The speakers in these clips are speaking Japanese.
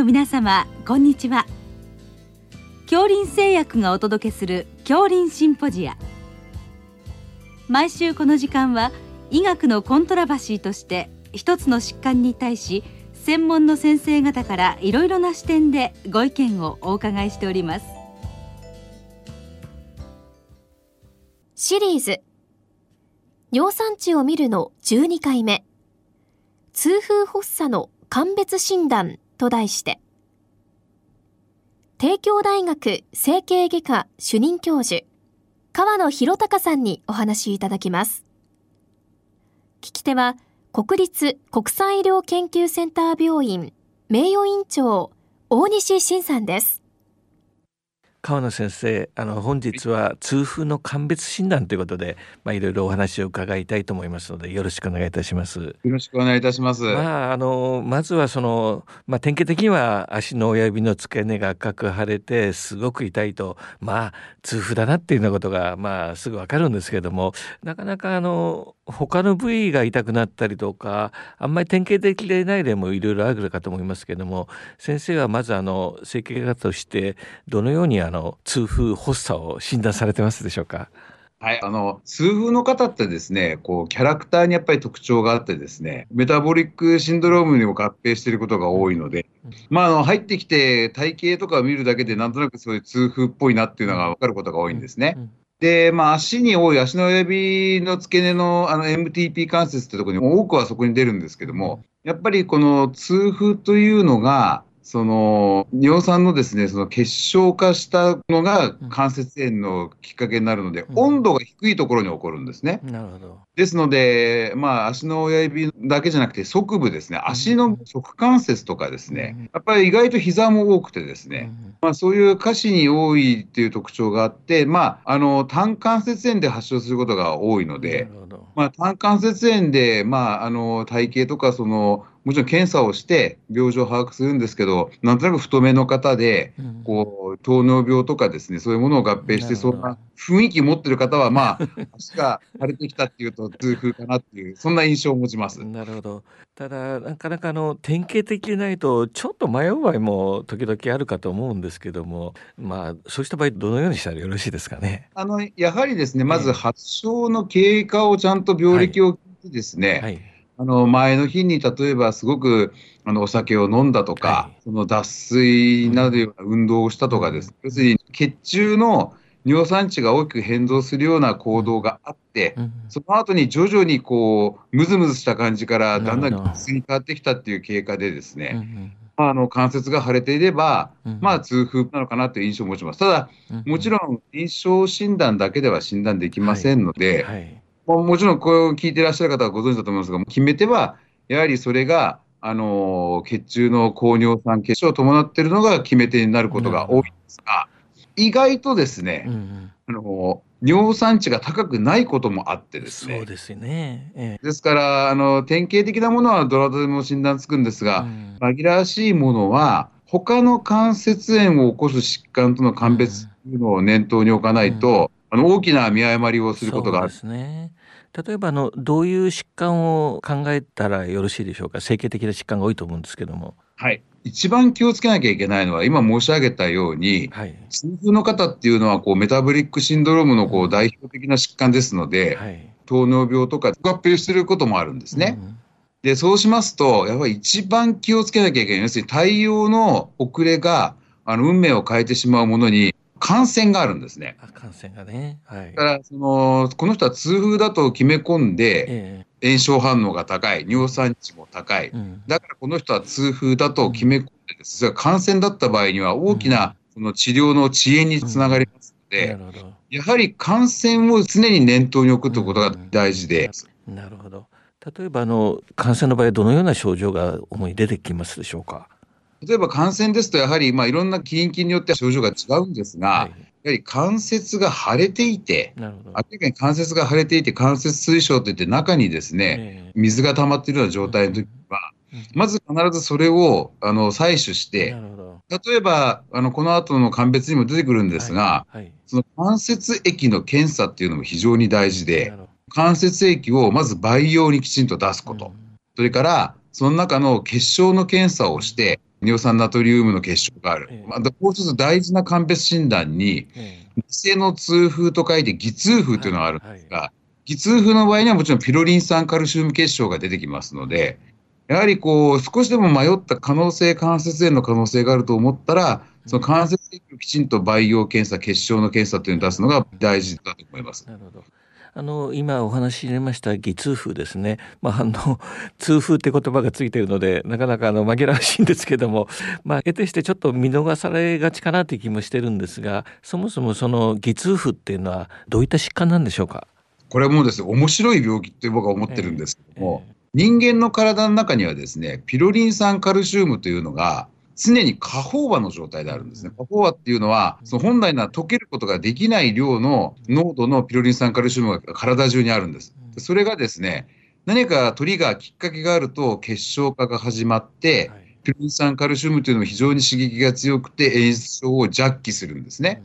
の皆様こんにちは。恐林製薬がお届けする恐林シンポジア。毎週この時間は医学のコントラバシーとして一つの疾患に対し専門の先生方からいろいろな視点でご意見をお伺いしております。シリーズ。尿酸値を見るの12回目。痛風発作の鑑別診断。と題して、帝京大学整形外科主任教授、川野博隆さんにお話いただきます。聞き手は、国立国際医療研究センター病院名誉院長、大西晋さんです。川野先生あの本日は痛風の鑑別診断ということで、まあ、いろいろお話を伺いたいと思いますのでよろしくお願いいたします。よろしくお願いいたします。まああのまずはその、まあ、典型的には足の親指の付け根が赤く腫れてすごく痛いとまあ痛風だなっていうようなことがまあすぐわかるんですけれどもなかなかあの他の部位が痛くなったりとかあんまり典型的でない例もいろいろあるかと思いますけれども先生はまずあの整形外科としてどのようにあの痛風発作を診断されてますでしょうか？はい、あの痛風の方ってですねこうキャラクターにやっぱり特徴があってですねメタボリックシンドロームにも合併していることが多いので、まあ、あの入ってきて体型とかを見るだけでなんとなくそういう痛風っぽいなっていうのが分かることが多いんですね。で、まあ、足に多い足の親指の付け根のあの MTP 関節ってところに多くはそこに出るんですけども、やっぱりこの痛風というのが、その尿酸のですねその結晶化したのが関節炎のきっかけになるので、うん、温度が低いところに起こるんですね。なるほど。ですので、まあ、足の親指だけじゃなくて、側部ですね、足の側関節とかですね、うん、やっぱり意外と膝も多くてですね、うん、まあ、そういう下肢に多いっていう特徴があって、まあ、あの単関節炎で発症することが多いので、まあ、単関節炎で、まあ、あの体型とかそのもちろん検査をして病状を把握するんですけど、なんとなく太めの方で、こう糖尿病とかですね、そういうものを合併して、そんな雰囲気持ってる方は、まあ、足が腫れてきたっていうと、痛風かなっていう、そんな印象を持ちます。なるほど。ただ、なかなかあの典型的でないと、ちょっと迷う場合も時々あるかと思うんですけども、まあ、そうした場合、どのようにしたらよろしいですかね？あのやはりですね、まず発症の経過をちゃんと病歴を聞いてですね、はいはいあの前の日に例えばすごくあのお酒を飲んだとか、はい、その脱水などような運動をしたとかです、うん、要するに血中の尿酸値が大きく変動するような行動があって、うん、その後に徐々にこうムズムズした感じからだんだん脱水に変わってきたっていう経過でですね、うんまあ、あの関節が腫れていれば、まあ、痛風なのかなという印象を持ちます。ただ、もちろん臨床診断だけでは診断できませんので、はい。はいもちろんこれを聞いていらっしゃる方はご存知だと思いますが、決め手は、やはりそれが、あの血中の高尿酸血症を伴っているのが決め手になることが多いんですが、意外とですね、うんうん、あの尿酸値が高くないこともあってですね。そうですね。ええ、ですから、あの典型的なものはどなたでも診断つくんですが、うん、紛らわしいものは、他の関節炎を起こす疾患との鑑別というのを念頭に置かないと、うん、あの大きな見誤りをすることがある。そうですね。例えばあのどういう疾患を考えたらよろしいでしょうか？整形的な疾患が多いと思うんですけども。はい。一番気をつけなきゃいけないのは、今申し上げたように、はい、痛風の方っていうのはこうメタボリックシンドロームのこう代表的な疾患ですので、はい、糖尿病とか合併していることもあるんですね。うん、でそうしますと、やっぱり一番気をつけなきゃいけない、要するに対応の遅れがあの運命を変えてしまうものに感染があるんですね。感染がね。はい。だからそのこの人は痛風だと決め込んで、えー、炎症反応が高い、尿酸値も高い、うん、だからこの人は痛風だと決め込んでです、うん、感染だった場合には大きなその治療の遅延につながりますので、うん、やはり感染を常に念頭に置くということが大事で。なるほど。例えばあの感染の場合どのような症状が主に出てきますでしょうか？例えば感染ですと、やはり、まあ、いろんな起因菌によって症状が違うんですが、はい、やはり関節が腫れていて、明らかに関節が腫れていて、関節水晶といって中にですね、水が溜まっているような状態の時は、まず必ずそれをあの採取して、例えばあのこの後の鑑別にも出てくるんですが、はいはい、その関節液の検査っていうのも非常に大事で、関節液をまず培養にきちんと出すこと、それからその中の結晶の検査をして、尿酸ナトリウムの結晶がある。えー、まあ、もう一つ大事な鑑別診断に、えー、偽の痛風と書いて偽痛風というのがあるんですが、はいはい、偽痛風の場合にはもちろんピロリン酸カルシウム結晶が出てきますので、やはりこう、少しでも迷った可能性、関節炎の可能性があると思ったら、その関節液をきちんと培養検査、結晶の検査というのを出すのが大事だと思います。なるほど。あの今お話し入れました偽痛風ですね、まあ、あの痛風って言葉がついているので なかなかあの紛らわしいんですけども、まあ、得てしてちょっと見逃されがちかなという気もしてるんですがそもそもその偽痛風っていうのはどういった疾患なんでしょうか？これもですね面白い病気って僕は思ってるんですけども、えーえー人間の体の中にはですね、ピロリン酸カルシウムというのが常に過飽和の状態であるんですね。過飽和っていうのは、その本来なら溶けることができない量の濃度のピロリン酸カルシウムが体中にあるんです。それがですね、何かトリガー、きっかけがあると結晶化が始まって、ピロリン酸カルシウムというのも非常に刺激が強くて炎症を弱気するんですね。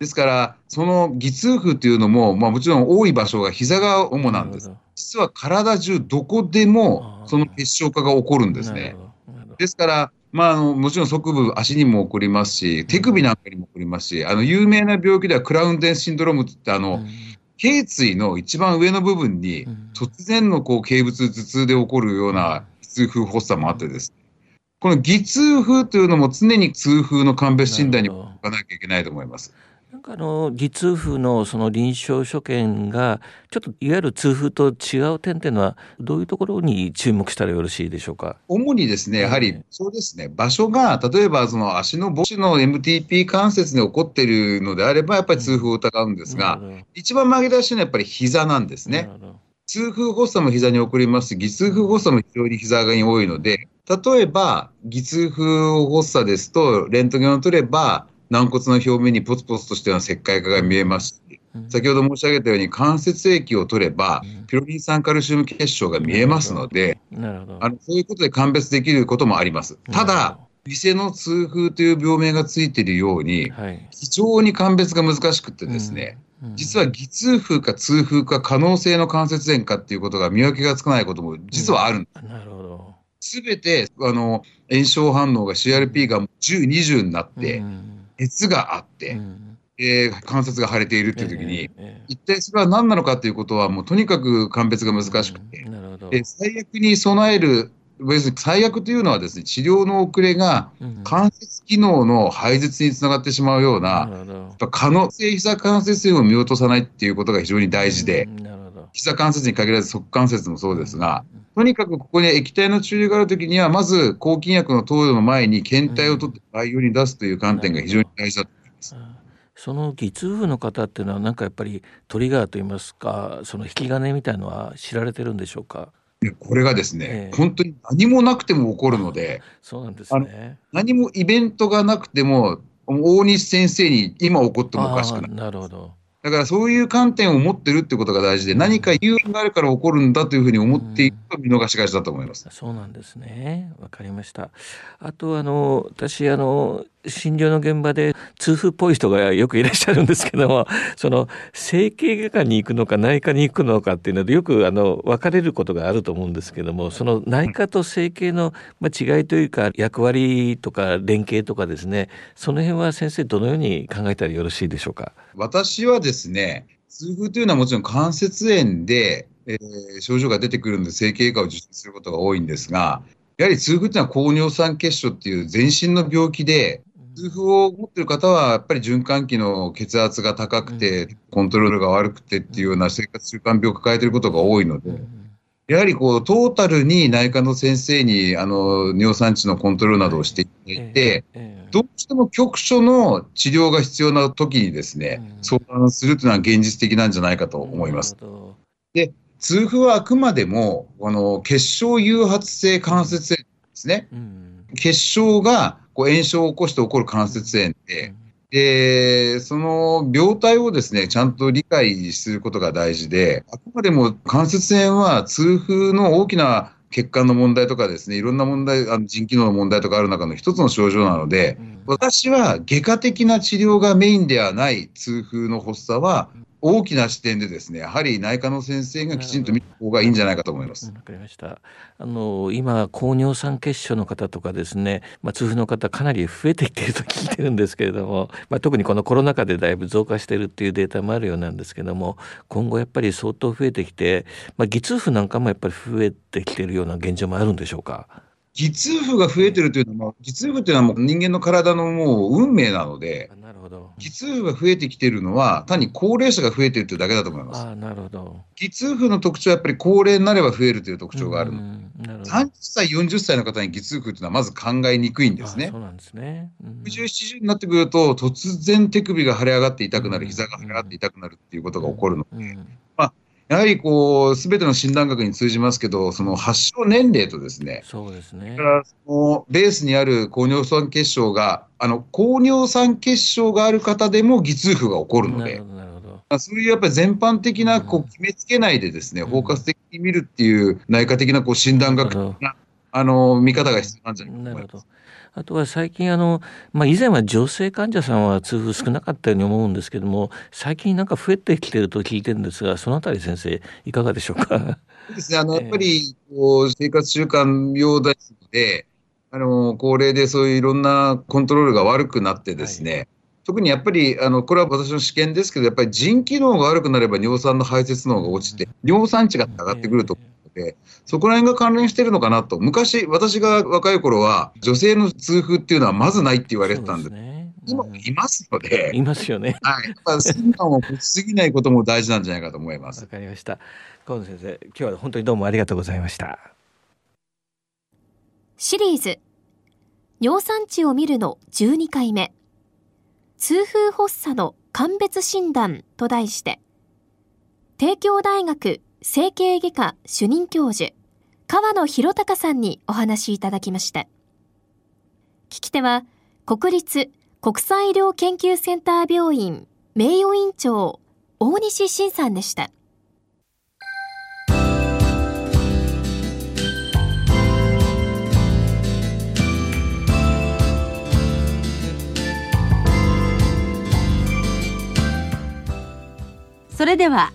ですから、その偽痛風というのも、まあ、もちろん多い場所が膝が主なんです。実は体中どこでもその結晶化が起こるんですね。ですから、まあ、あのもちろん側部、足にも起こりますし、手首なんかにも起こりますし、あの有名な病気ではクラウンデンシンドロームってあの、頸椎の一番上の部分に突然のこう頸部痛、頭痛で起こるような痛風発作もあってです、ね、この偽痛風というのも常に痛風の鑑別診断に置かなきゃいけないと思います。なんかあの偽痛風のその臨床所見がちょっといわゆる痛風と違う点っていうのはどういうところに注目したらよろしいでしょうか？主にですねやはりそうですね場所が例えばその足の母子の MTP 関節に起こっているのであればやっぱり痛風を疑うんですが、うん、一番曲げ出しのはやっぱり膝なんですね。痛風発作も膝に起こりますし、偽痛風発作も非常に膝が多いので、例えば、偽痛風発作ですと、レントゲンを取れば、軟骨の表面にポツポツとしたような石灰化が見えますし、先ほど申し上げたように関節液を取れば、ピロリン酸カルシウム結晶が見えますので、あのそういうことで鑑別できることもあります。ただ、偽の痛風という病名がついているように、非常に鑑別が難しくてですね、実は偽痛風か痛風か可能性の関節炎かっていうことが見分けがつかないことも実はあるんです。なるほど。すべて、あの、炎症反応が CRP が10、20になって、熱があって、うん、えー、関節が腫れているっていう時に、一体それは何なのかということは、もうとにかく鑑別が難しくて、うん、最悪に備える、別に最悪というのはですね、治療の遅れが関節機能の廃絶につながってしまうような、や可能性膝関節炎を見落とさないっていうことが非常に大事で、膝関節に限らず側関節もそうですが、とにかくここに液体の注入があるときには、まず抗菌薬の投与の前に検体を取って培養に出すという観点が非常に大事だと思います。その偽痛風の方っていうのは、なんかやっぱりトリガーといいますか、その引き金みたいのは知られてるんでしょうか？これがですね、えー、本当に何もなくても起こるので、そうなんですね。何もイベントがなくても、大西先生に今起こってもおかしくない。なるほど。だからそういう観点を持ってるってことが大事で、何か理由があるから起こるんだというふうに思っていくと見逃しがちだと思います。うん、そうなんですね。わかりました。あとあの私あの診療の現場で痛風っぽい人がよくいらっしゃるんですけども、その整形外科に行くのか内科に行くのかっていうのでよくあの分かれることがあると思うんですけども、その内科と整形の違いというか役割とか連携とかですね、その辺は先生どのように考えたらよろしいでしょうか？私はですね、痛風というのはもちろん関節炎で、えー、症状が出てくるので整形外科を受診することが多いんですが、やはり痛風というのは高尿酸血症っていう全身の病気で、痛風を持っている方は、やっぱり循環器の血圧が高くて、コントロールが悪くてっていうような生活習慣病を抱えていることが多いので、やはりこうトータルに内科の先生にあの尿酸値のコントロールなどをしていて、どうしても局所の治療が必要な時にですね、相談するというのは現実的なんじゃないかと思います。で痛風はあくまでもあの結晶誘発性関節炎ですね。結晶がこう炎症を起こして起こる関節炎で、で、その病態をですね、ちゃんと理解することが大事で、あくまでも関節炎は痛風の大きな血管の問題とかですね、いろんな問題、あの腎機能の問題とかある中の一つの症状なので、私は外科的な治療がメインではない痛風の発作は、大きな視点でですね、やはり内科の先生がきちんと見た方がいいんじゃないかと思います。わかりました。あの今高尿酸血症の方とかですね、まあ、痛風の方かなり増えてきていると聞いてるんですけれども、まあ、特にこのコロナ禍でだいぶ増加しているっていうデータもあるようなんですけども、今後やっぱり相当増えてきて、まあ、偽痛風なんかもやっぱり増えてきているような現状もあるんでしょうか？偽痛風が増えてるというのは、偽痛風というのはもう人間の体のもう運命なので、なるほど。偽痛風が増えてきているのは、単に高齢者が増えているというだけだと思います。あなるほど。偽痛風の特徴はやっぱり高齢になれば増えるという特徴があるので、30歳、40歳の方に偽痛風というのはまず考えにくいんですね。そうなんですね、うん、60、70になってくると、突然手首が腫れ上がって痛くなる、膝が腫れ上がって痛くなるっていうことが起こるので、うんうん。まあやはりこう、すべての診断学に通じますけど、その発症年齢とですね、そうですね。そのベースにある高尿酸血症が、あの、高尿酸血症がある方でも偽痛風が起こるので、そういうやっぱり全般的なこう決めつけないでですね、うん、包括的に診るっていう内科的なこう診断学な、あの、見方が必要なんじゃないかと思います。あとは最近あの、まあ、以前は女性患者さんは痛風少なかったように思うんですけども最近なんか増えてきてると聞いてるんですがそのあたり先生いかがでしょうか？そうですね。あの、やっぱりこう生活習慣病ですのであの高齢でそういういろんなコントロールが悪くなってですね、はい。特にやっぱり、あの、これは私の試験ですけど、やっぱり腎機能が悪くなれば尿酸の排泄能が落ちて、尿酸値が上がってくるとで、そこら辺が関連してるのかなと。昔、私が若い頃は、女性の痛風っていうのはまずないって言われてたんで、で今いますので、いますよね。はい。やっぱ診断を持ちすぎないことも大事なんじゃないかと思います。わかりました。河野先生、今日は本当にどうもありがとうございました。シリーズ、尿酸値を見るの12回目、痛風発作の鑑別診断と題して、帝京大学整形外科主任教授、川野博隆さんにお話いただきました。聞き手は、国立国際医療研究センター病院名誉院長、大西晋さんでした。それでは